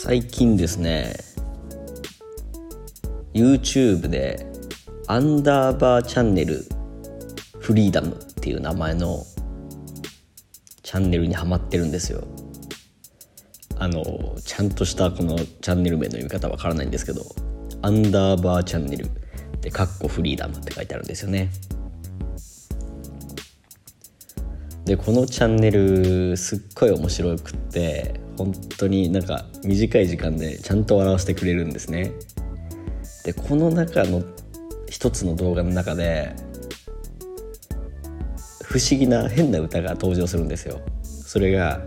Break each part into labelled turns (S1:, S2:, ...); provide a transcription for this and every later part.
S1: 最近ですね YouTube でアンダーバーチャンネルフリーダムっていう名前のチャンネルにハマってるんですよ。あのちゃんとしたこのチャンネル名の読み方わからないんですけどアンダーバーチャンネルでカッコフリーダムって書いてあるんですよね。でこのチャンネルすっごい面白くって本当になんか短い時間でちゃんと笑わせてくれるんですね。でこの中の一つの動画の中で不思議な変な歌が登場するんですよ。それが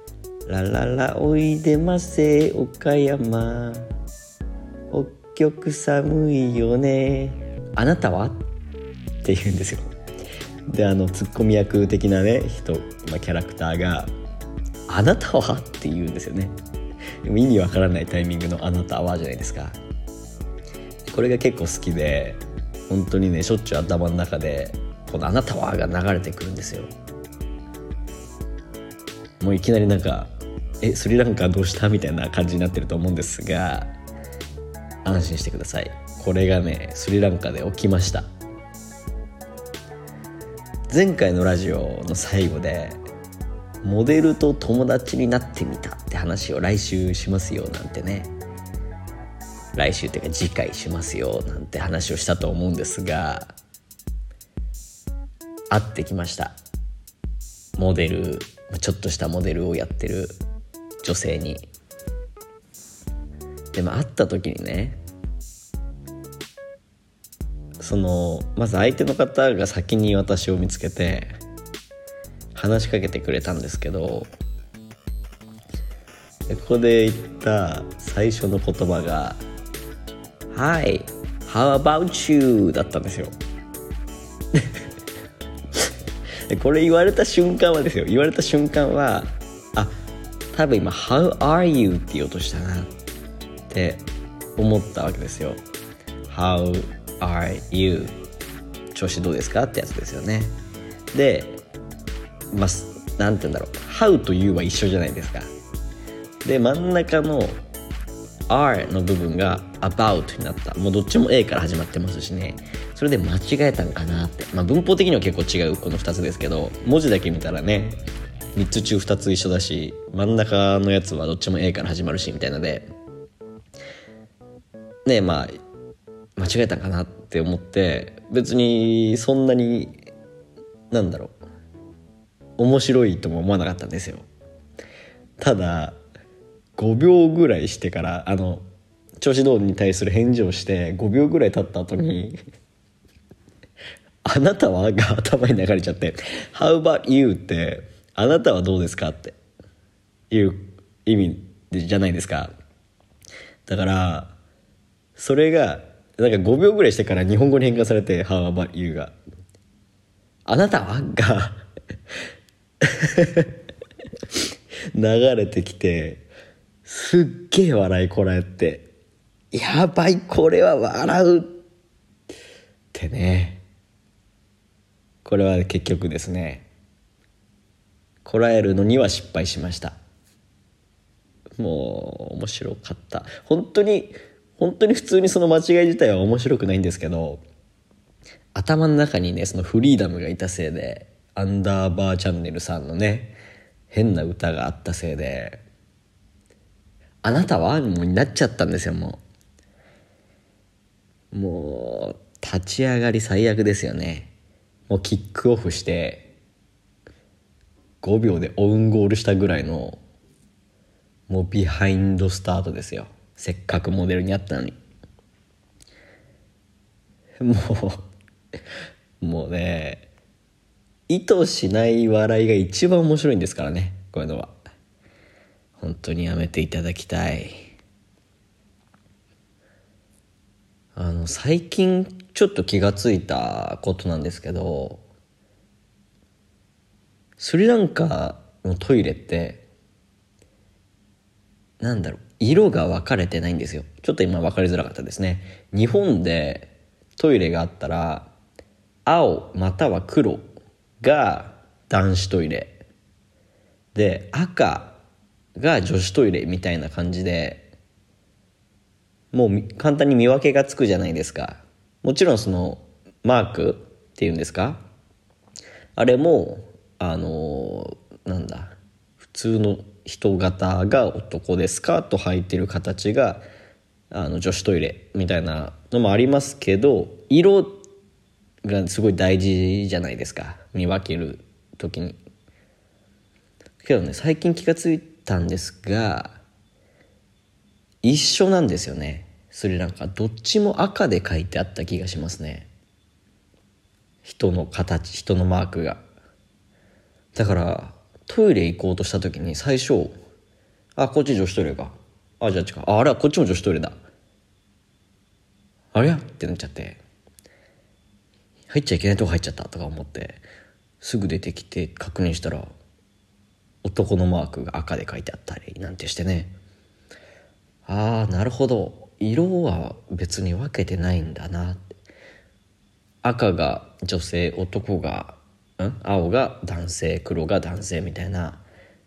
S1: 「ラララおいでませ岡山。北極寒いよね。あなたは?」って言うんですよ。であのツッコミ役的なね人、まあ、キャラクターが「あなたは?」って言うんですよねでも意味わからないタイミングの「あなたは?」じゃないですかこれが結構好きで本当にねしょっちゅう頭の中でこの「あなたは?」が流れてくるんですよもういきなりなんか「えスリランカどうした?」みたいな感じになってると思うんですが安心してくださいこれがねスリランカで起きました前回のラジオの最後でモデルと友達になってみたって話を来週しますよなんてね。来週っていうか次回しますよなんて話をしたと思うんですが会ってきました。モデルちょっとしたモデルをやってる女性に。でも会った時にねそのまず相手の方が先に私を見つけて話しかけてくれたんですけどここで言った最初の言葉が「Hi how about you?」だったんですよこれ言われた瞬間はですよ言われた瞬間はあ多分今「How are you?」って言おうとしたなって思ったわけですよ How are you? 調子どうですか？ってやつですよねでまあ何て言うんだろう。How と You は一緒じゃないですか。で真ん中の R の部分が About になった。もうどっちも A から始まってますしね。それで間違えたんかなって。まあ文法的には結構違うこの2つですけど。文字だけ見たらね3つ中2つ一緒だし真ん中のやつはどっちも A から始まるしみたいなので。ねまあ間違えたかなって思って別にそんなになんだろう。面白いとも思わなかったんですよただ5秒ぐらいしてからあの調子どうに対する返事をして5秒ぐらい経った後に「あなたは?」が頭に流れちゃって「How about you?」って「あなたはどうですか?」っていう意味じゃないですかだからそれがなんか5秒ぐらいしてから日本語に変換されて「How about you?」が「あなたは?」が 流れてきてすっげえ笑いこらえてやばいこれは笑うってね。これは結局ですね。こらえるのには失敗しました。もう面白かった。本当に本当に普通にその間違い自体は面白くないんですけど頭の中にねそのフリーダムがいたせいでアンダーバーチャンネルさんのね変な歌があったせいであなたはもうになっちゃったんですよもう。もう立ち上がり最悪ですよね。もうキックオフして5秒でオウンゴールしたぐらいのもうビハインドスタートですよ。せっかくモデルにあったのに。もうもうね意図しない笑いが一番面白いんですからねこういうのは。本当にやめていただきたい。あの最近ちょっと気がついたことなんですけどスリランカのトイレってなんだろう色が分かれてないんですよ。ちょっと今分かりづらかったですね。日本でトイレがあったら青または黒が男子トイレ。で赤が女子トイレみたいな感じでもう簡単に見分けがつくじゃないですか。もちろんそのマークっていうんですか？あれもあのなんだ普通の人型が男でスカート履いてる形があの女子トイレみたいなのもありますけど色がすごい大事じゃないですか。見分ける時に。けどね最近気が付いたんですが一緒なんですよね。スリランカどっちも赤で書いてあった気がしますね。人の形人のマークが。だからトイレ行こうとした時に最初あこっち女子トイレか。あじゃあ違う。ああれはこっちも女子トイレだ。あれやってなっちゃって。入っちゃいけないとこ入っちゃったとか思ってすぐ出てきて確認したら男のマークが赤で書いてあったりなんてしてね。ああなるほど。色は別に分けてないんだな。赤が女性男がん？青が男性黒が男性みたいな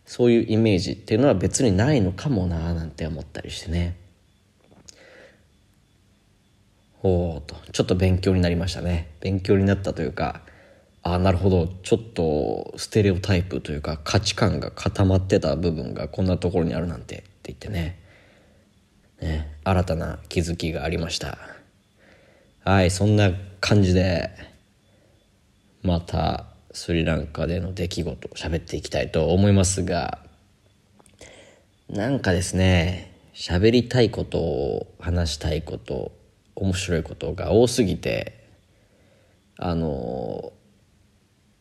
S1: そういうイメージっていうのは別にないのかもななんて思ったりしてね。おおと。ちょっと勉強になりましたね。勉強になったというかああなるほど。ちょっとステレオタイプというか価値観が固まってた部分がこんなところにあるなんてって言ってね。ね新たな気づきがありました。はいそんな感じでまたスリランカでの出来事を喋っていきたいと思いますがなんかですね喋りたいことを話したいこと面白いことが多すぎてあの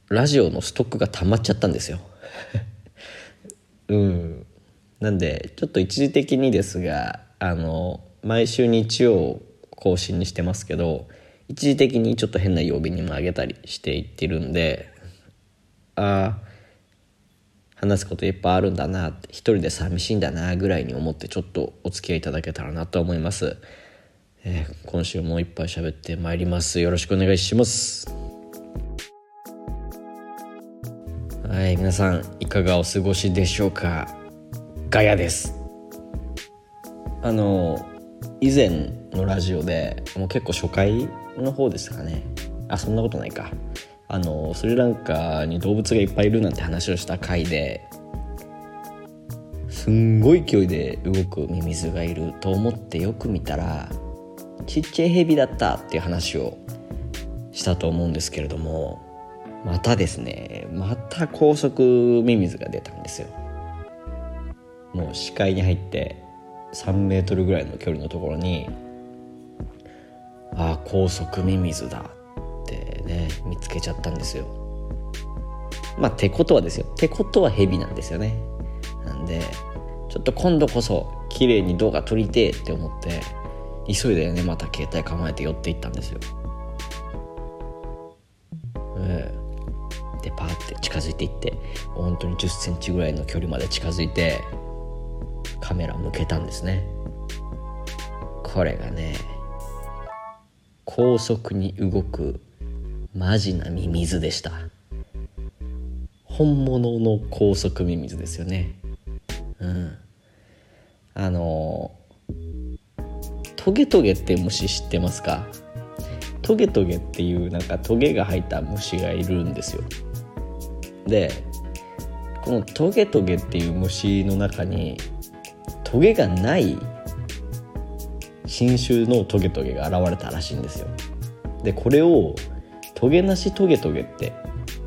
S1: ラジオのストックが溜まっちゃったんですよ。うん。なんでちょっと一時的にですがあの毎週日曜更新にしてますけど一時的にちょっと変な曜日にもあげたりしていってるんでああ話すこといっぱいあるんだな一人で寂しいんだなぐらいに思ってちょっとお付き合いいただけたらなと思います、えー、今週もいっぱい喋ってまいります。よろしくお願いします。はい皆さんいかがお過ごしでしょうか？ガヤです。あの以前のラジオでもう結構初回の方ですかね。あそんなことないか。あのスリランカに動物がいっぱいいるなんて話をした回ですんごい勢いで動くミミズがいると思ってよく見たらちっちゃいヘビだったっていう話をしたと思うんですけれどもまたですねまた高速ミミズが出たんですよ。もう視界に入って3メートルぐらいの距離のところにああ高速ミミズだってね見つけちゃったんですよ。まあてことはですよ。てことはヘビなんですよね。なんでちょっと今度こそ綺麗に動画撮りてえって思って急いでねまた携帯構えて寄っていったんですよ。ええ。でパーって近づいていって本当に1 0センチぐらいの距離まで近づいてカメラ向けたんですね。これがね高速に動くマジなミミズでした。本物の高速ミミズですよね。うん。あのトゲトゲって虫知ってますか？トゲトゲっていうなんかトゲが生えた虫がいるんですよ。でこのトゲトゲっていう虫の中にトゲがない新種のトゲトゲが現れたらしいんですよ。でこれをトゲなしトゲトゲって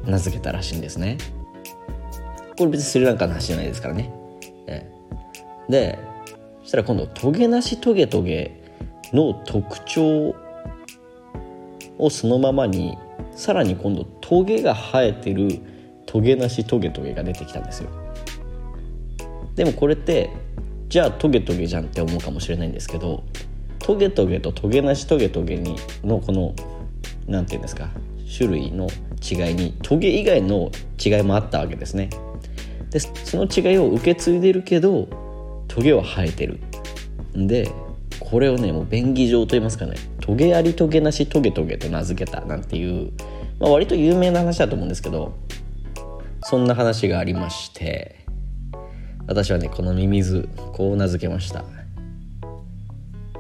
S1: 名付けたらしいんですね。これ別にスリランカの話じゃないですからね。でそしたら今度トゲなしトゲトゲの特徴をそのままにさらに今度トゲが生えてるトゲなしトゲトゲが出てきたんですよ。でもこれってじゃあトゲトゲじゃんって思うかもしれないんですけどトゲトゲとトゲなしトゲトゲにのこの何て言うんですか種類の違いにトゲ以外の違いもあったわけですね。でその違いを受け継いでるけどトゲは生えてる。んでこれをねもう便宜上と言いますかねトゲありトゲなしトゲトゲと名付けたなんていう、まあ、割と有名な話だと思うんですけどそんな話がありまして私はねこのミミズこう名付けました。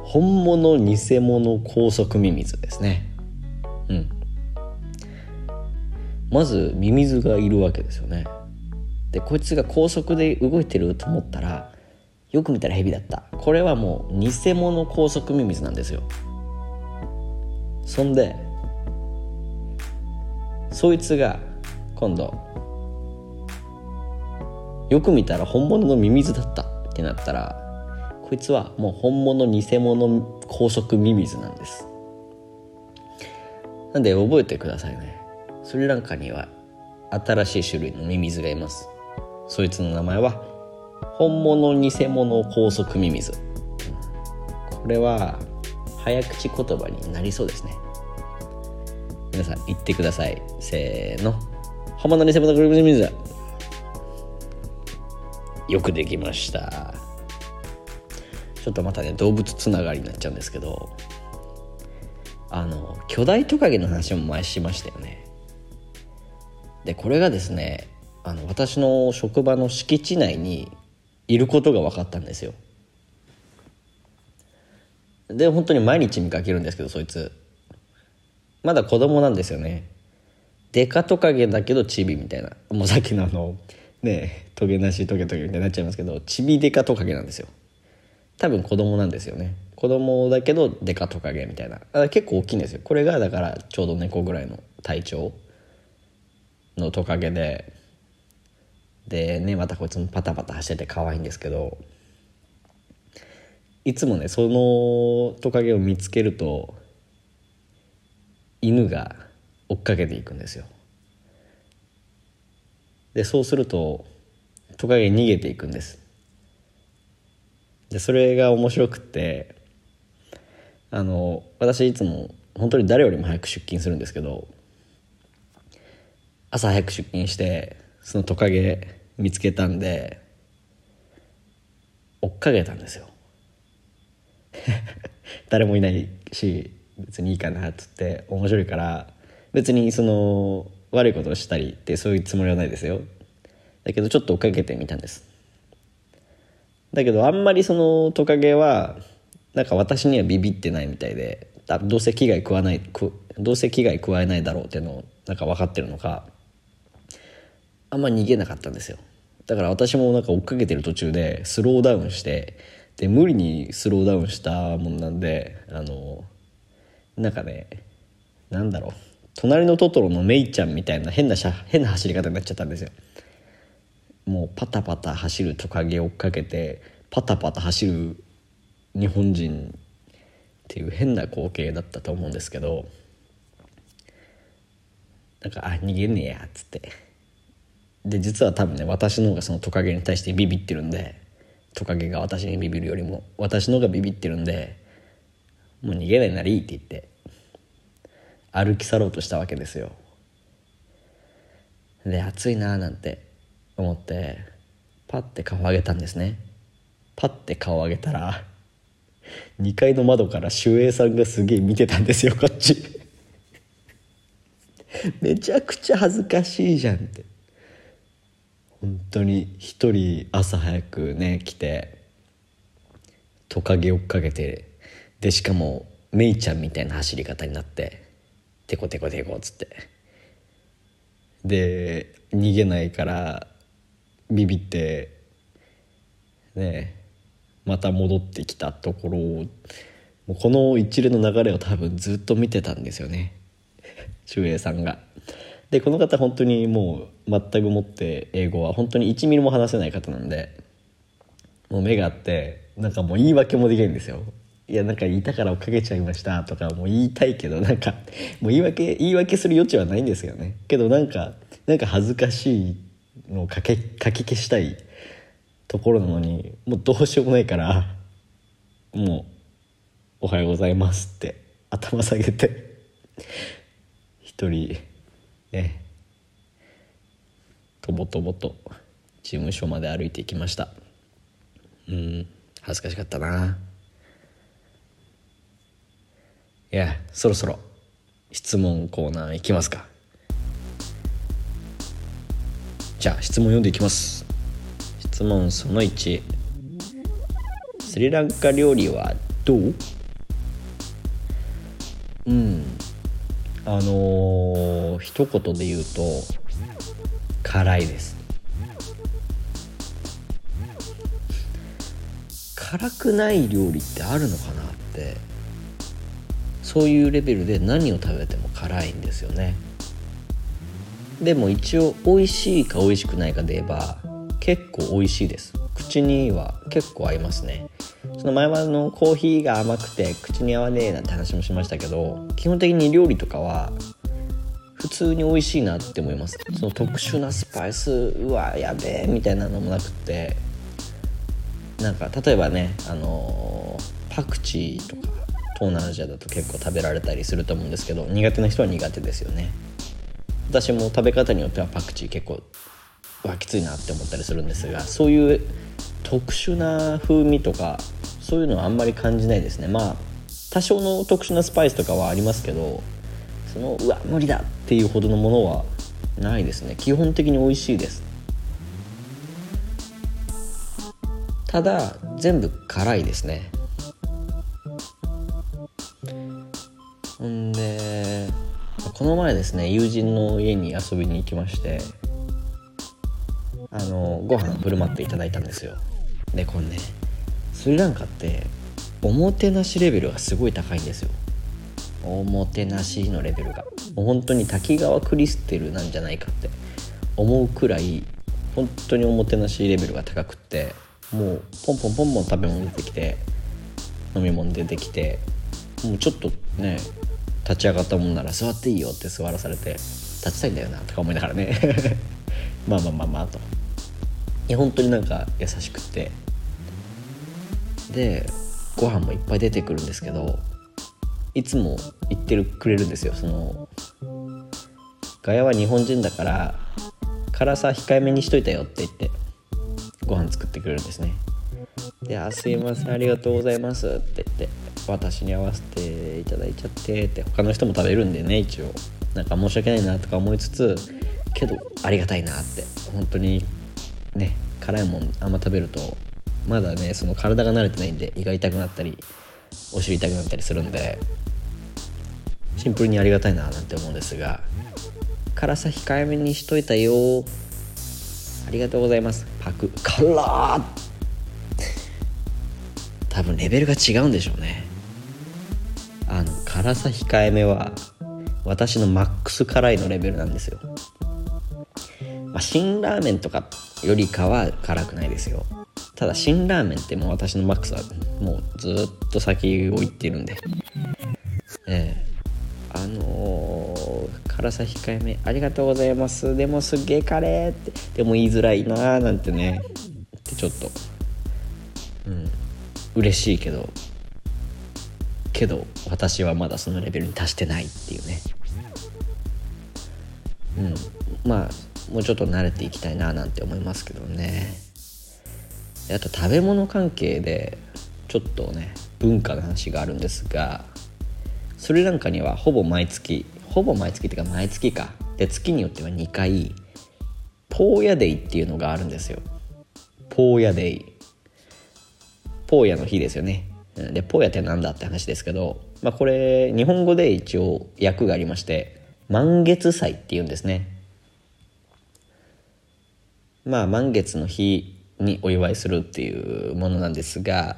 S1: 本物偽物高速ミミズですね。うん。まずミミズがいるわけですよね。でこいつが高速で動いてると思ったらよく見たらヘビだった。これはもう偽物高速ミミズなんですよ。そんでそいつが今度よく見たら本物のミミズだった。ってなったらこいつはもう本物偽物高速ミミズなんです。なんで覚えてくださいね。スリランカには新しい種類のミミズがいます。そいつの名前は本物偽物高速ミミズ。これは早口言葉になりそうですね。皆さん言ってください。せーの。本物偽物高速ミミズ。よくできました。ちょっとまたね動物つながりになっちゃうんですけど。あの巨大トカゲの話も前しましたよね。でこれがですねあの私の職場の敷地内にいることが分かったんですよ。で本当に毎日見かけるんですけどそいつ。まだ子供なんですよね。デカトカゲだけどチビみたいな。もうさっきのあのねトゲなしトゲトゲみたいになっちゃいますけどチビデカトカゲなんですよ。多分子供なんですよね。子供だけどデカトカゲみたいな。あ結構大きいんですよ。これがだからちょうど猫ぐらいの体長のトカゲででねまたこいつもパタパタ走ってて可愛いんですけどいつもねそのトカゲを見つけると犬が追っかけていくんですよ。でそうするとトカゲ逃げていくんです。でそれが面白くってあの私いつも本当に誰よりも早く出勤するんですけど朝早く出勤してそのトカゲ見つけたんで追っかけたんですよ。誰もいないし別にいいかなっつって面白いから別にその悪いことをしたりってそういうつもりはないですよ。だけどちょっと追っかけてみたんです。だけどあんまりそのトカゲはなんか私にはビビってないみたいでどうせ危害食わないどうせ危害加えないだろうっていうのをなんか分かってるのかあんま逃げなかったんですよ。だから私もなんか追っかけてる途中でスローダウンしてで無理にスローダウンしたもんなんであのなんかねなんだろう。隣のトトロのメイちゃんみたいな変な変な走り方になっちゃったんですよ。もうパタパタ走るトカゲ追っかけてパタパタ走る日本人っていう変な光景だったと思うんですけどなんか「あ逃げねえや」っつって。で実は多分ね私の方がそのトカゲに対してビビってるんでトカゲが私にビビるよりも私の方がビビってるんでもう逃げないならいいって言って歩き去ろうとしたわけですよ。で暑いなーなんて思ってパッて顔上げたんですね。パッて顔上げたら2階の窓から守衛さんがすげえ見てたんですよこっち。めちゃくちゃ恥ずかしいじゃんって。本当に一人朝早くね来てトカゲ追っかけてでしかもメイちゃんみたいな走り方になってテコテコテコっつってで逃げないからビビってねまた戻ってきたところをもうこの一連の流れを多分ずっと見てたんですよね 守衛さんが。でこの方本当にもう全くもって英語は本当に1ミリも話せない方なんでもう目があってなんかもう言い訳もできるんですよ。いやなんか言いたから追っかけちゃいましたとかもう言いたいけどなんかもう言い訳言い訳する余地はないんですよね。けどなんかなんか恥ずかしいのをかけかき消したいところなのにもうどうしようもないからもう「おはようございます」って頭下げて一人ねとぼとぼと事務所まで歩いていきました。うん恥ずかしかったな。いやそろそろ質問コーナーいきますか。じゃあ質問読んでいきます。質問その1スリランカ料理はどう？うん。あのー、一言で言うと辛いです。辛くない料理ってあるのかなってそういうレベルで何を食べても辛いんですよね。でも一応美味しいか美味しくないかで言えば結構美味しいです。口には結構合いますね。その前々のコーヒーが甘くて口に合わねえなんて話もしましたけど基本的に料理とかは普通に美味しいなって思います。その特殊なスパイスうわやべえみたいなのもなくてなんか例えばねあのパクチーとか東南アジアだと結構食べられたりすると思うんですけど苦手な人は苦手ですよね。私も食べ方によってはパクチー結構わきついなって思ったりするんですがそういう特殊な風味とかそういうのはあんまり感じないですね。まあ多少の特殊なスパイスとかはありますけどそのうわ無理だっていうほどのものはないですね。基本的に美味しいです。ただ全部辛いですね。ほんでこの前ですね友人の家に遊びに行きましてあのご飯振る舞っていただいたんですよ。でこれねスリランカっておもてなしレベルがすごい高いんですよ。おもてなしのレベルが。もう本当に滝川クリステルなんじゃないかって。思うくらい本当におもてなしレベルが高くってもうポンポンポンポン食べ物出てきて飲み物出てきてもうちょっとね立ち上がったもんなら座っていいよって座らされて立ちたいんだよなとか思いながらね。まあまあまあまあと。いや本当になんか優しくてでご飯もいっぱい出てくるんですけどいつも言ってるくれるんですよ。そのガヤは日本人だから辛さ控えめにしといたよって言ってご飯作ってくれるんですね。で「あすいませんありがとうございます」って言って私に合わせていただいちゃってって他の人も食べるんでね一応。なんか申し訳ないなとか思いつつけどありがたいなって。本当にね辛いもんあんま食べるとまだねその体が慣れてないんで胃が痛くなったりお尻痛くなったりするんでシンプルにありがたいななんて思うんですが辛さ控えめにしといたよ。ありがとうございます。パク。辛多分レベルが違うんでしょうね。あの辛さ控えめは私のマックス辛いのレベルなんですよ、まあ、辛ラーメンとかよりかは辛くないですよ。ただ辛ラーメンってもう私のマックスはもうずっと先を行ってるんで。ええ。あのー、辛さ控えめありがとうございます。でもすげえカレーって。でも言いづらいなーなんてね。ってちょっと。うん。嬉しいけど。けど私はまだそのレベルに達してないっていうね。うん。まあもうちょっと慣れていきたいななんて思いますけどね。あと食べ物関係でちょっとね文化の話があるんですがスリランカにはほぼ毎月ほぼ毎月っていうか毎月か。で月によっては2回ポーヤデイっていうのがあるんですよ。ポーヤデイ。ポーヤの日ですよね。でポーヤってなんだって話ですけど、まあ、これ日本語で一応訳がありまして満月祭っていうんですね。まあ満月の日にお祝いするっていうものなんですが、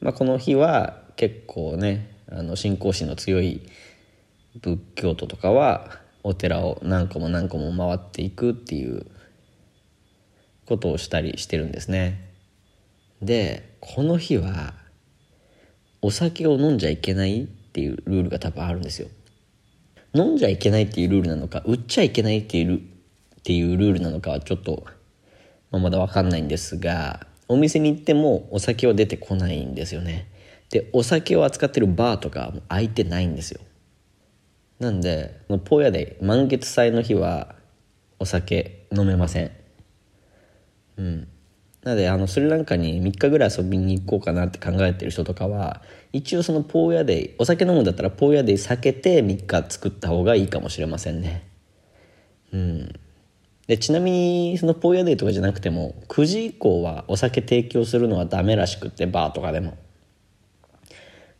S1: まあ、この日は結構ねあの信仰心の強い仏教徒とかはお寺を何個も何個も回っていくっていうことをしたりしてるんですね。でこの日はお酒を飲んじゃいけないっていうルールが多分あるんですよ。飲んじゃいけないっていうルールなのか売っちゃいけないっていうっていうルールなのかはちょっとまあ、まだ分かんないんですがお店に行ってもお酒は出てこないんですよね。でお酒を扱ってるバーとかも開いてないんですよ。なんでポーヤで満月祭の日はお酒飲めません。うん。なのであのスリランカに3日ぐらい遊びに行こうかなって考えてる人とかは一応そのポーヤデイお酒飲むんだったらポーヤデイ避けて3日作った方がいいかもしれませんね。うん。でちなみにそのポーヤデーとかじゃなくても9時以降はお酒提供するのはダメらしくってバーとかでも。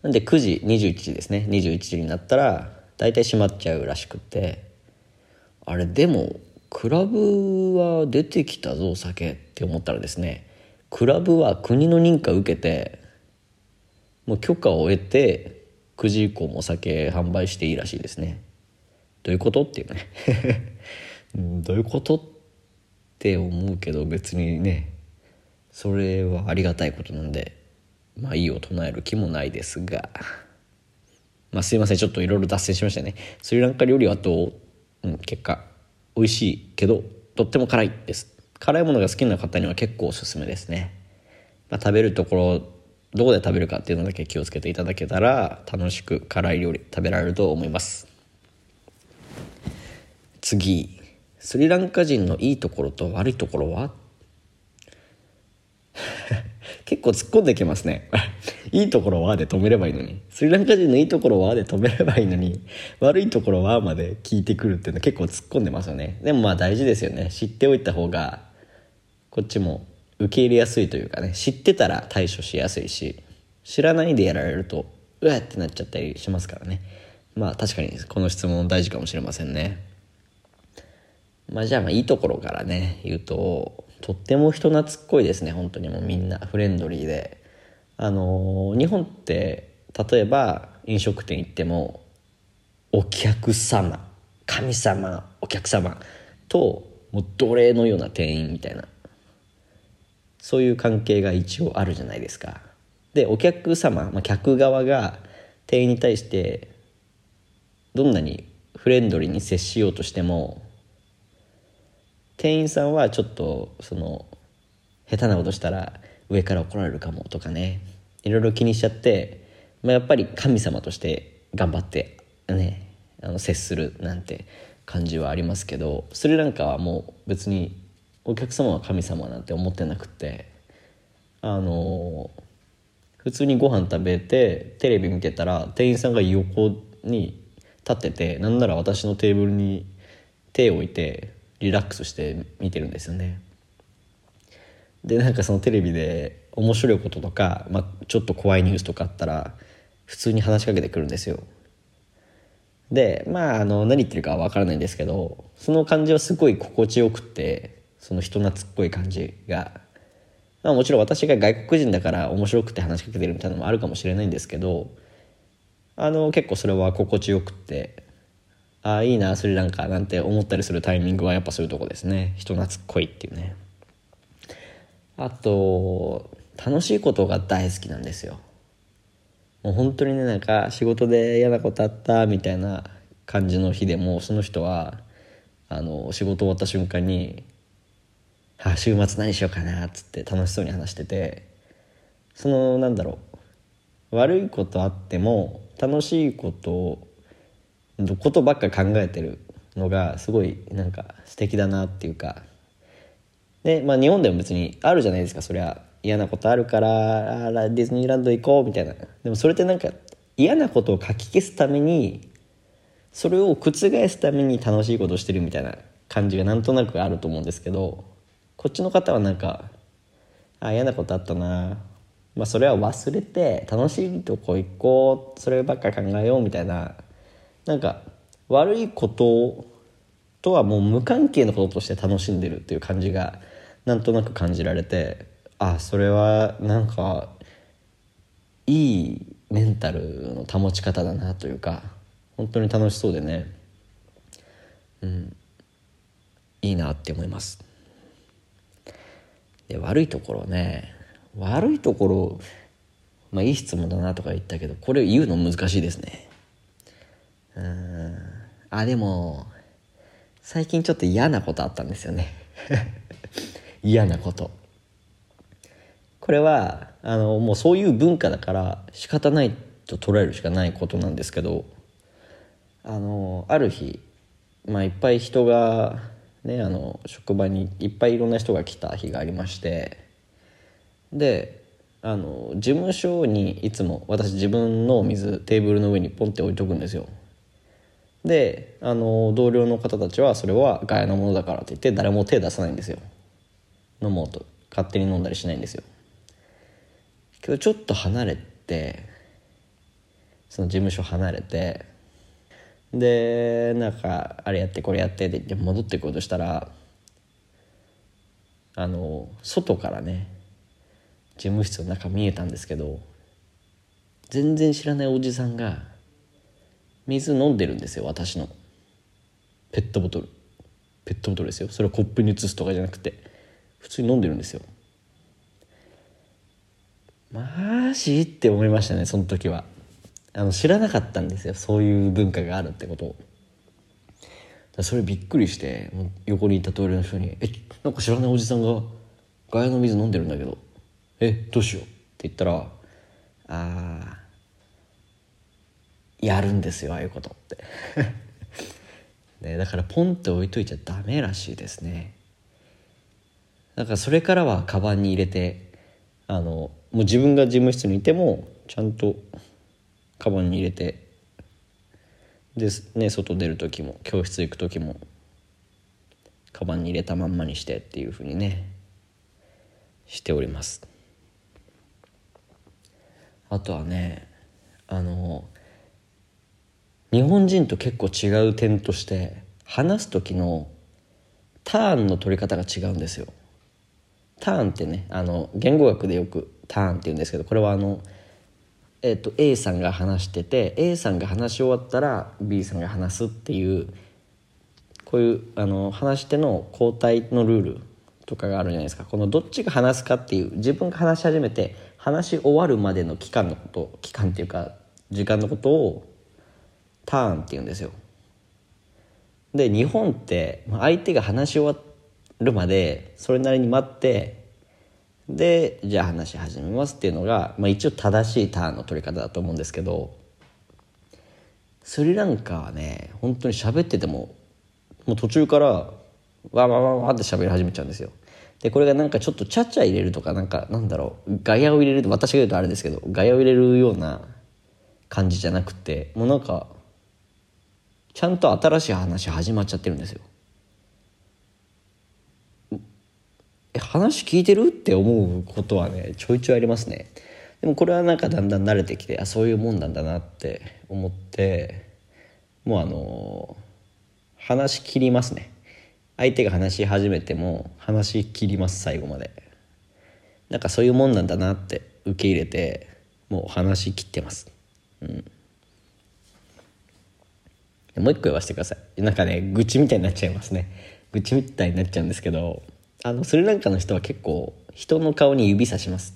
S1: なんで9時21時ですね。21時になったら大体閉まっちゃうらしくって。あれでもクラブは出てきたぞお酒って思ったらですね。クラブは国の認可受けてもう許可を得て9時以降もお酒販売していいらしいですね。どういうこと？っていうね。どういうこと？って思うけど別にねそれはありがたいことなんでまあいいを唱える気もないですが。まあすいませんちょっといろいろ脱線しましたね。スリランカ料理はと、うん、結果美味しいけどとっても辛いです。辛いものが好きな方には結構おすすめですね、まあ、食べるところどこで食べるかっていうのだけ気をつけていただけたら楽しく辛い料理食べられると思います。次。スリランカ人のいいところと悪いところは？結構突っ込んできますね。いいところはで止めればいいのに。スリランカ人のいいところはで止めればいいのに悪いところはまで聞いてくるっていうのは結構突っ込んでますよね。でもまあ大事ですよね。知っておいた方がこっちも受け入れやすいというかね。知ってたら対処しやすいし知らないでやられるとうわってなっちゃったりしますからね。まあ確かにこの質問大事かもしれませんね。まあじゃあまあいいところからね言うととっても人懐っこいですね本当にもうみんなフレンドリーで。あのー、日本って例えば飲食店行ってもお客様神様お客様ともう奴隷のような店員みたいな。そういう関係が一応あるじゃないですか。でお客様、まあ、客側が店員に対してどんなにフレンドリーに接しようとしても店員さんはちょっとその下手なことしたら上から怒られるかもとかね。いろいろ気にしちゃって、まあ、やっぱり神様として頑張ってねあの接するなんて感じはありますけどスリランカはもう別にお客様は神様なんて思ってなくてあの普通にご飯食べてテレビ見てたら店員さんが横に立っててなんなら私のテーブルに手を置いてリラックスして見てるんですよね。でなんかそのテレビで面白いこととか、まあ、ちょっと怖いニュースとかあったら普通に話しかけてくるんですよ。でまああの何言ってるかは分からないんですけどその感じはすごい心地よくってその人懐っこい感じが、まあ、もちろん私が外国人だから面白くて話しかけてるみたいなのもあるかもしれないんですけどあの結構それは心地よくってああいいなスリランカなんて思ったりするタイミングはやっぱそういうとこですね。人懐っこいっていうね。あと楽しいことが大好きなんですよ。もう本当にねなんか仕事で嫌なことあったみたいな感じの日でもその人はあの仕事終わった瞬間に「はあ、週末何しようかな」っつって楽しそうに話しててそのなんだろう。悪いことあっても楽しいことをことばっか考えてるのがすごいなんか素敵だなっていうか。で、まあ、日本でも別にあるじゃないですか。そりゃ嫌なことあるからディズニーランド行こうみたいな。でもそれってなんか嫌なことをかき消すためにそれを覆すために楽しいことをしてるみたいな感じがなんとなくあると思うんですけどこっちの方はなんかあ嫌なことあったな。まあそれは忘れて楽しいとこ行こう。そればっか考えようみたいななんか悪いこととはもう無関係のこととして楽しんでるっていう感じがなんとなく感じられてあそれはなんかいいメンタルの保ち方だなというか本当に楽しそうでね。うん。いいなって思います。で悪いところね。悪いところまあいい質問だなとか言ったけどこれ言うの難しいですね。あでも最近ちょっと嫌なことあったんですよね。嫌なこと。これはあのもうそういう文化だから仕方ないと捉えるしかないことなんですけどあのある日、まあ、いっぱい人が、ね、あの職場にいっぱいいろんな人が来た日がありましてであの事務所にいつも私自分の水テーブルの上にポンって置いとくんですよ。であの同僚の方たちはそれはガヤのものだからって言って誰も手出さないんですよ。飲もうと。勝手に飲んだりしないんですよ。けどちょっと離れてその事務所離れてでなんかあれやってこれやってって言って戻ってこうとしたらあの外からね事務室の中見えたんですけど全然知らないおじさんが水飲んでるんですよ私の。ペットボトル。ペットボトルですよ。それをコップに移すとかじゃなくて。普通に飲んでるんですよ。マジって思いましたねその時は。あの知らなかったんですよ。そういう文化があるってことを。それびっくりしてもう横にいたトイレの人に「えなんか知らないおじさんがガヤの水飲んでるんだけど。えどうしよう」って言ったら「ああやるんですよああいうことって。ね、だからポンって置いといちゃダメらしいですね。だからそれからはカバンに入れてあのもう自分が事務室にいてもちゃんとカバンに入れてで、ね、外出る時も教室行く時もカバンに入れたまんまにしてっていうふうにねしております。あとはねあの日本人と結構違う点として話す時のターンの取り方が違うんですよ。ターンってねあの言語学でよくターンって言うんですけどこれはあの、えーと、A さんが話してて A さんが話し終わったら B さんが話すっていうこういうあの話し手の交代のルールとかがあるじゃないですか。このどっちが話すかっていう自分が話し始めて話し終わるまでの期間のこと期間っていうか時間のことをターンって言うんですよ。で日本って相手が話し終わるまでそれなりに待ってでじゃあ話し始めますっていうのが、まあ、一応正しいターンの取り方だと思うんですけどスリランカはね本当に喋っててももう途中からわわわわって喋り始めちゃうんですよ。でこれがなんかちょっとちゃちゃ入れるとかなんかなんだろうガヤを入れると私が言うとあれですけどガヤを入れるような感じじゃなくてもうなんかちゃんと新しい話始まっちゃってるんですよ。え話聞いてる？って思うことはねちょいちょいありますね。でもこれはなんかだんだん慣れてきてあそういうもんなんだなって思ってもうあの話し切りますね。相手が話し始めても話し切ります最後まで。なんかそういうもんなんだなって受け入れてもう話し切ってます。うん。もう一個言わせてください。なんかね愚痴みたいになっちゃいますね。愚痴みたいになっちゃうんですけどあのスリランカの人は結構人の顔に指さします。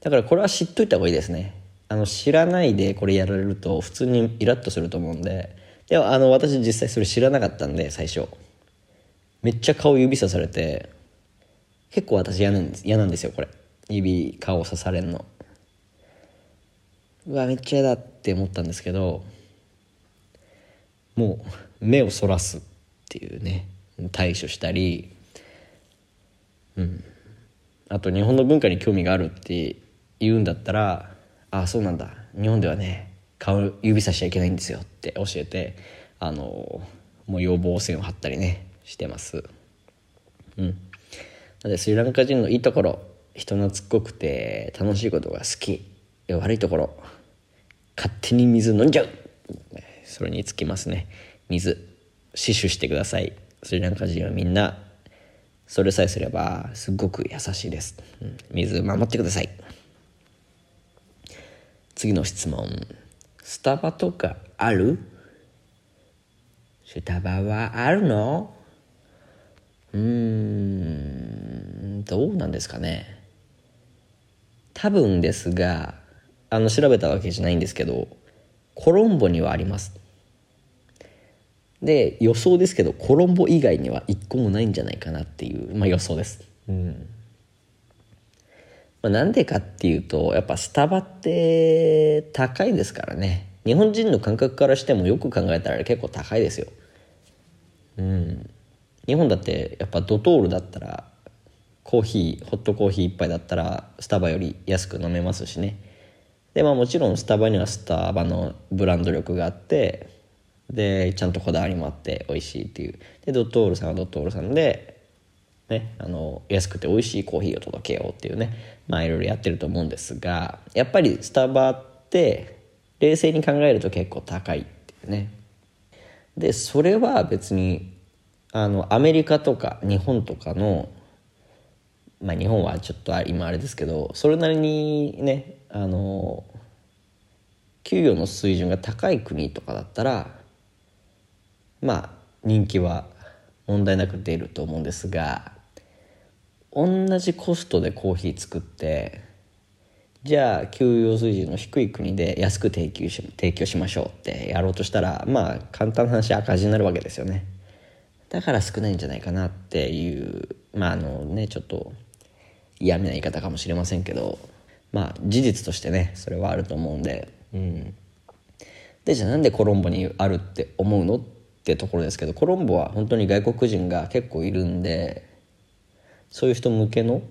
S1: だからこれは知っといた方がいいですね。あの知らないでこれやられると普通にイラッとすると思うんで。でもあの私実際それ知らなかったんで最初。めっちゃ顔指さされて結構私嫌なんです嫌なんですよこれ。指顔刺されんの。うわめっちゃ嫌だって思ったんですけどもう目をそらすっていうね対処したりうん。あと日本の文化に興味があるって言うんだったら「ああそうなんだ。日本ではね顔指さしちゃいけないんですよ」って教えてあのもう要望線を張ったりねしてます。うん。なのでスリランカ人のいいところ人懐っこくて楽しいことが好き。悪いところ勝手に水飲んじゃう。それにつきますね。水死守してください。スリランカ人はみんなそれさえすればすっごく優しいです、水守ってください。次の質問。スタバとかある？スタバはあるの？うーん。どうなんですかね。多分ですがあの調べたわけじゃないんですけどコロンボにはあります。で予想ですけどコロンボ以外には1個もないんじゃないかなっていう、まあ、予想です。うん。まあ、なんでかっていうとやっぱスタバって高いですからね。日本人の感覚からしてもよく考えたら結構高いですよ。うん、日本だってやっぱドトールだったらコーヒーホットコーヒー1杯だったらスタバより安く飲めますしね。でまあもちろんスタバにはスタバのブランド力があってでちゃんとこだわりもあって美味しいっていう。でドットールさんはドットールさんで、ね、あの安くて美味しいコーヒーを届けようっていうねまあいろいろやってると思うんですがやっぱりスタバって冷静に考えると結構高いっていうね。でそれは別にあのアメリカとか日本とかのまあ日本はちょっと今あれですけどそれなりにねあの給与の水準が高い国とかだったらまあ人気は問題なく出ると思うんですが同じコストでコーヒー作ってじゃあ給与水準の低い国で安く提供し提供しましょうってやろうとしたらまあ簡単な話赤字になるわけですよね。だから少ないんじゃないかなっていうまああのねちょっと嫌味な言い方かもしれませんけど。まあ事実としてねそれはあると思うんで。うん。でじゃあなんでコロンボにあるって思うのってところですけどコロンボは本当に外国人が結構いるんでそういう人向けの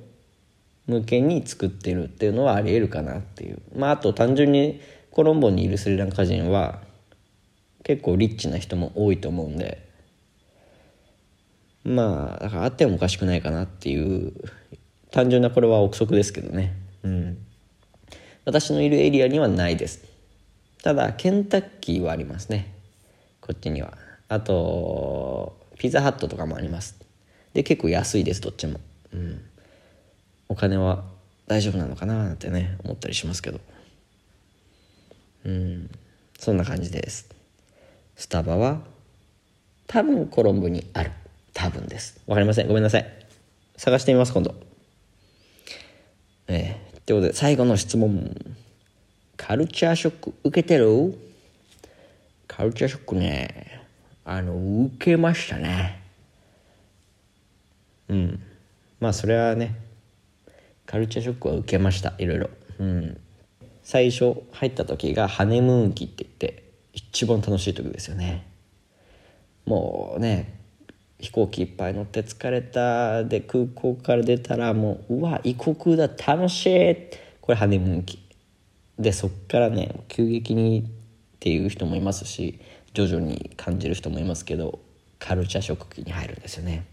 S1: 向けに作ってるっていうのはありえるかなっていう。まああと単純にコロンボにいるスリランカ人は結構リッチな人も多いと思うんで。まあだからあってもおかしくないかなっていう。単純なこれは憶測ですけどね。うん私のいるエリアにはないです。ただケンタッキーはありますね。こっちには。あとピザハットとかもあります。で結構安いですどっちも。うん。お金は大丈夫なのかななんてね思ったりしますけど。うん。そんな感じです。スタバは多分コロンボにある。多分です。わかりません。ごめんなさい。探してみます今度。え。ー、ってことで最後の質問。カルチャーショック受けてる？カルチャーショックね。あの受けましたね。うん。まあそれはねカルチャーショックは受けました。いろいろ。うん。最初入った時がハネムーン期って言って一番楽しい時ですよね。もうね飛行機いっぱい乗って疲れた。で空港から出たらもううわ異国だ楽しい。これハネムーン期でそっからね急激にっていう人もいますし徐々に感じる人もいますけどカルチャーショック期に入るんですよね。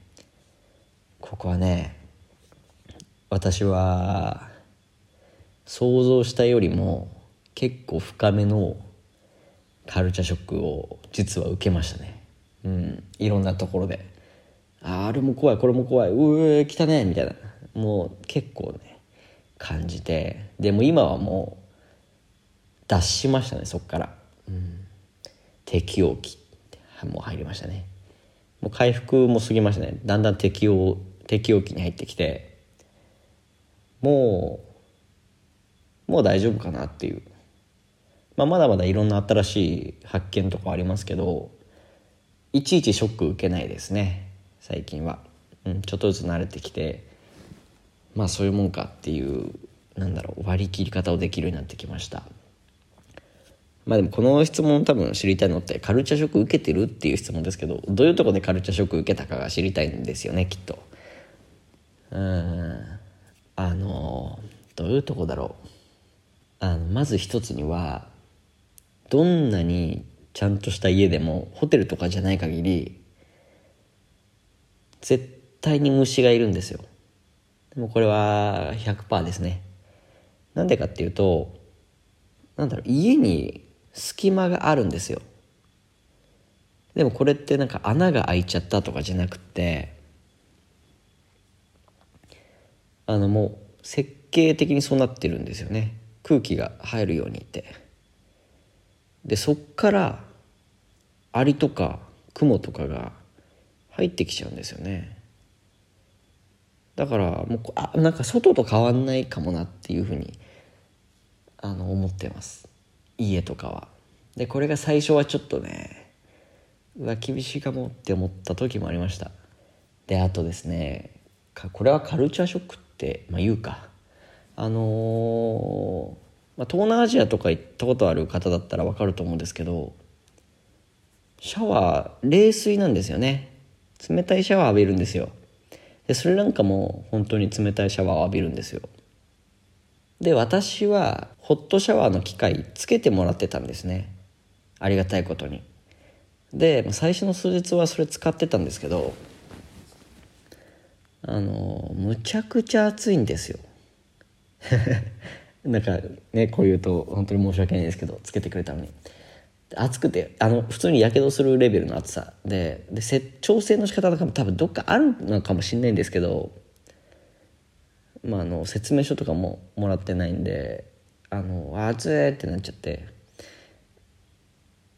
S1: ここはね私は想像したよりも結構深めのカルチャーショックを実は受けましたね。うんいろんなところで。ああれも怖いこれも怖い。うえ来たねみたいな。もう結構ね感じて。でも今はもう脱しましたねそっから、うん、適応期もう入りましたね。もう回復も過ぎましたね。だんだん適応適応期に入ってきて。もうもう大丈夫かなっていう、まあ、まだまだいろんな新しい発見とかありますけどいちいちショック受けないですね。最近は、うん、ちょっとずつ慣れてきてまあそういうもんかっていうなんだろう割り切り方をできるようになってきました。まあでもこの質問多分知りたいのってカルチャーショック受けてるっていう質問ですけどどういうとこでカルチャーショック受けたかが知りたいんですよねきっと。うんあのどういうとこだろう。あのまず一つにはどんなにちゃんとした家でもホテルとかじゃない限り絶対に虫がいるんですよ。でもこれは100%ですね。なんでかっていうとなんだろう家に隙間があるんですよ。でもこれってなんか穴が開いちゃったとかじゃなくてあのもう設計的にそうなってるんですよね。空気が入るようにって。でそっからアリとかクモとかが入ってきちゃうんですよね。だからもうあなんか外と変わんないかもなっていうふうにあの思ってます。家とかは。でこれが最初はちょっとねうわ厳しいかもって思った時もありました。であとですねこれはカルチャーショックって、まあ、言うか。あのー、ま、東南アジアとか行ったことある方だったら分かると思うんですけどシャワー冷水なんですよね。冷たいシャワー浴びるんですよ。でそれなんかも本当に冷たいシャワーを浴びるんですよ。で私はホットシャワーの機械つけてもらってたんですね。ありがたいことに。で最初の数日はそれ使ってたんですけどあのむちゃくちゃ暑いんですよ。なんかねこう言うと本当に申し訳ないですけどつけてくれたのに。暑くてあの普通にやけどするレベルの暑さ。でで調整の仕方とかも多分どっかあるのかもしれないんですけど、まあ、あの説明書とかももらってないんであの暑いってなっちゃって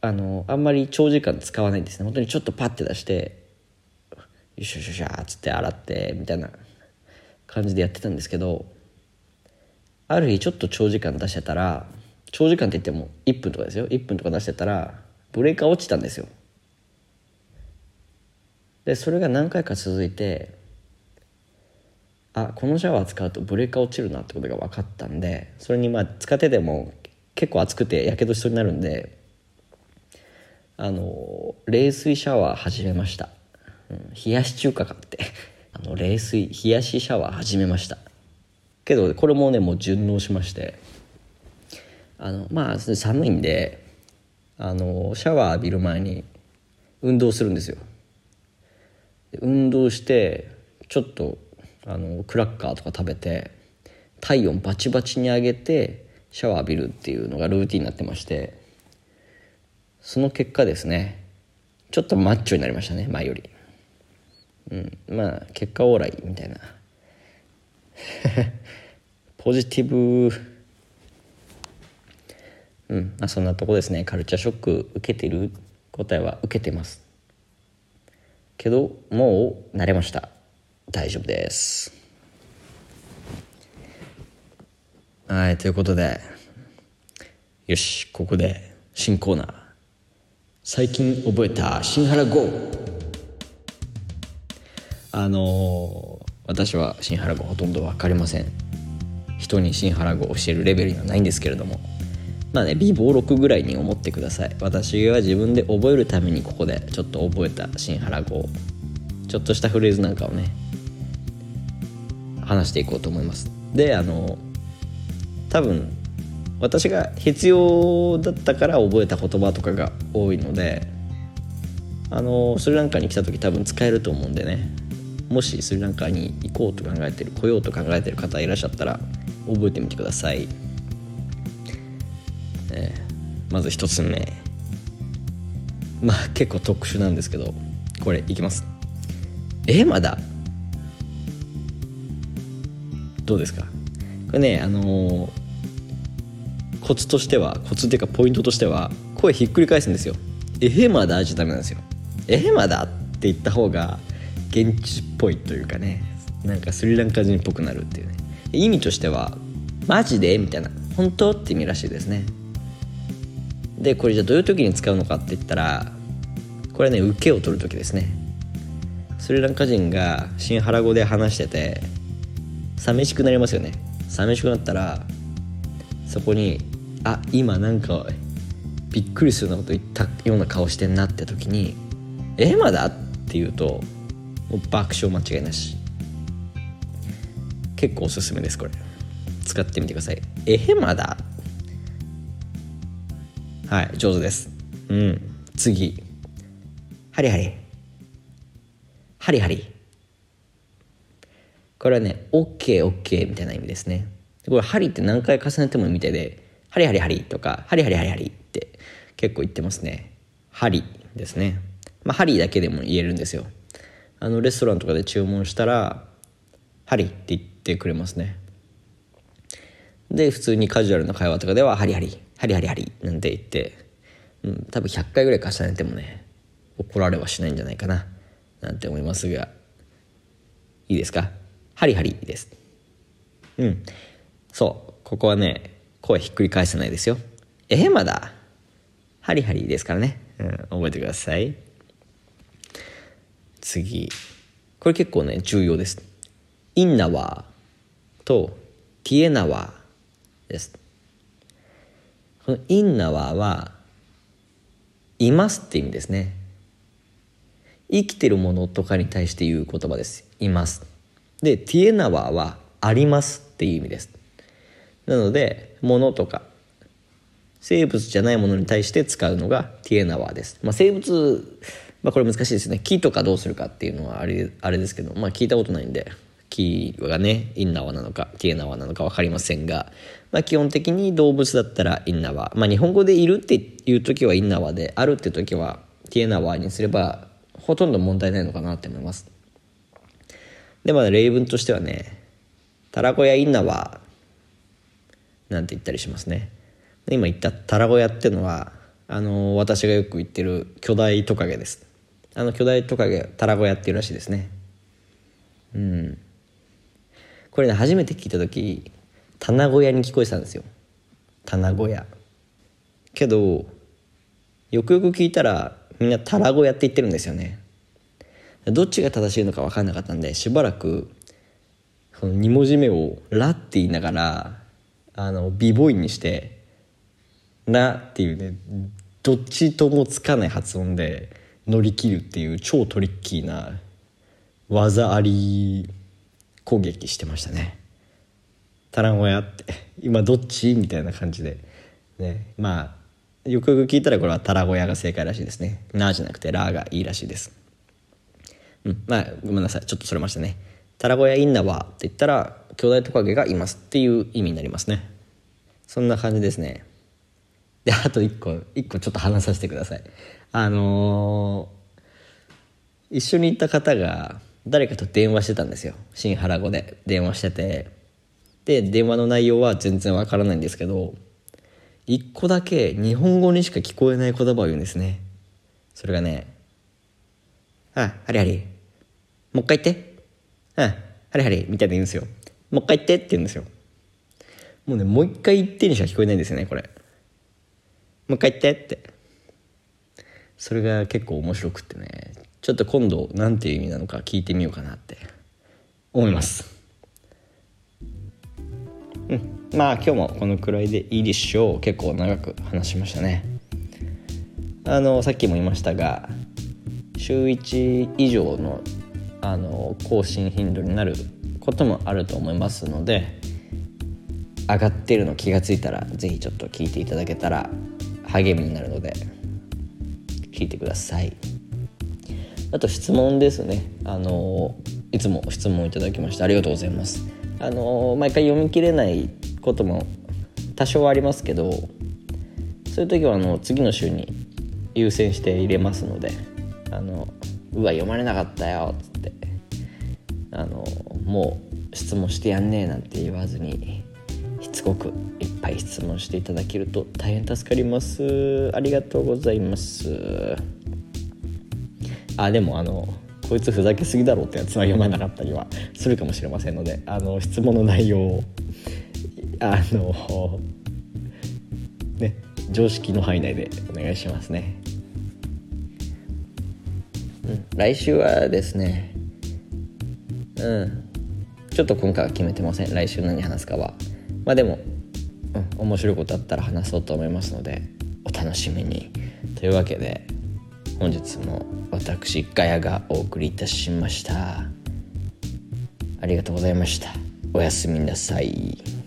S1: あのあんまり長時間使わないんですね。本当にちょっとパッて出してよしよしよしっつって洗ってみたいな感じでやってたんですけどある日ちょっと長時間出してたら長時間って言っても1分とかですよ。1分とか出してたらブレーカー落ちたんですよ。でそれが何回か続いてあこのシャワー使うとブレーカー落ちるなってことが分かったんでそれにまあ使ってても結構熱くてやけどしそうになるんであの冷水シャワー始めました、うん、冷やし中華かって。あの冷水冷やしシャワー始めました。けどこれもねもう順応しまして。あのまあ寒いんであのシャワー浴びる前に運動するんですよ。運動してちょっとあのクラッカーとか食べて体温バチバチに上げてシャワー浴びるっていうのがルーティンになってましてその結果ですねちょっとマッチョになりましたね前より。うんまあ結果オーライみたいな。ポジティブうん。まあ、そんなとこですね。カルチャーショック受けてる答えは受けてます。けどもう慣れました。大丈夫です。はいということで。よしここで新コーナー。最近覚えた新原語あのー、私は新原語ほとんど分かりません。人に新原語を教えるレベルにはないんですけれども。まあね微暴録ぐらいに思ってください。私は自分で覚えるためにここでちょっと覚えた新原語ちょっとしたフレーズなんかをね話していこうと思います。であの多分私が必要だったから覚えた言葉とかが多いのであのスリランカに来た時多分使えると思うんでね。もしスリランカに行こうと考えてる来ようと考えてる方いらっしゃったら覚えてみてください、まず1つ目。まあ結構特殊なんですけどこれいきます。えまだ？どうですか？これねあのー、コツとしてはコツっていうかポイントとしては声ひっくり返すんですよ。えへまだじゃダメなんですよ。えへまだって言った方が現地っぽいというかね。なんかスリランカ人っぽくなるっていうね。意味としてはマジで？みたいな。本当？って意味らしいですね。でこれじゃどういう時に使うのかって言ったらこれね受けを取る時ですね。スリランカ人が新原語で話してて寂しくなりますよね。寂しくなったらそこにあ今なんかびっくりするようなこと言ったような顔してんなって時に「えまだ?」って言うともう爆笑間違いなし。結構おすすめですこれ。使ってみてください「えまだ?」はい上手です。うん。次。ハリハリ。ハリハリ。これはね OKOK みたいな意味ですね。これハリって何回重ねてもみたいでハリハリハリとかハリハリハリハリって結構言ってますね。ハリですね。まあハリだけでも言えるんですよ。あのレストランとかで注文したらハリって言ってくれますね。で普通にカジュアルな会話とかではハリハリ。ハリハリハリなんて言って、うん、多分100回ぐらい重ねてもね怒られはしないんじゃないかななんて思いますが。いいですか？ハリハリです。うん。そう。ここはね声ひっくり返せないですよ。えまだ？ハリハリですからね、うん、覚えてください。次。これ結構ね重要です。インナワーとティエナワーです。このインナワーはいますって意味ですね。生きてるものとかに対して言う言葉です。いますでティエナワーはありますっていう意味です。なのでものとか生物じゃないものに対して使うのがティエナワです、まあ、生物、まあ、これ難しいですね。木とかどうするかっていうのはあれあれですけど、まあ、聞いたことないんで。木がねインナワなのかティエナワなのか分かりませんが、まあ、基本的に動物だったらインナワ、まあ、日本語でいるっていう時はインナワであるって時はティエナワにすればほとんど問題ないのかなって思います。でまだ例文としてはねタラコやインナワなんて言ったりしますね。今言ったタラゴヤっていうのはあの私がよく言ってる巨大トカゲです。あの巨大トカゲタラゴヤっていうらしいですね。うん。これね初めて聞いた時棚小屋に聞こえてたんですよ。棚小屋。けどよくよく聞いたらみんなタラゴヤって言ってるんですよね。どっちが正しいのか分かんなかったんでしばらくその2文字目を「ラ」って言いながらあのビボイにして「な」っていうねどっちともつかない発音で乗り切るっていう超トリッキーな技あり攻撃してましたね。タランゴヤって今どっち？みたいな感じでねまあよくよく聞いたらこれはタラゴヤが正解らしいですね。なじゃなくてラーがいいらしいです。うん、まあごめんなさいちょっとそれましたね。タラゴヤインナワって言ったら兄弟トカゲがいますっていう意味になりますね。そんな感じですね。であと一個一個ちょっと話させてください。あのー、一緒に行った方が誰かと電話してたんですよ。新原語で電話してて。で電話の内容は全然わからないんですけど一個だけ日本語にしか聞こえない言葉を言うんですね。それがね「あハリハリもう一回言って。うんハリハリ」みたいな言うんですよ。もう一回言ってって言うんですよ。もうねもう一回言ってにしか聞こえないんですよねこれ。もう一回言ってって。それが結構面白くってね。ちょっと今度何ていう意味なのか聞いてみようかなって。思います。うん。まあ今日もこのくらいでいいでしょう。結構長く話しましたね。あのさっきも言いましたが週1以上のあの更新頻度になることもあると思いますので上がってるの気が付いたら是非ちょっと聞いていただけたら励みになるので聞いてください。あと質問ですね。あのいつも質問いただきましてありがとうございます。あの毎回読み切れないことも多少ありますけどそういう時はあの次の週に優先して入れますのであのうわ読まれなかったよっつってあのもう質問してやんねえなんて言わずにしつこくいっぱい質問していただけると大変助かります。ありがとうございます。あでもあのこいつふざけすぎだろうってやつは読まなかったりはするかもしれませんのであの質問の内容をあのね常識の範囲内でお願いしますね。うん、来週はですねうんちょっと今回は決めてません。来週何話すかは。まあでも、うん、面白いことあったら話そうと思いますのでお楽しみに。というわけで本日も私ガヤがお送りいたしました。ありがとうございました。おやすみなさい。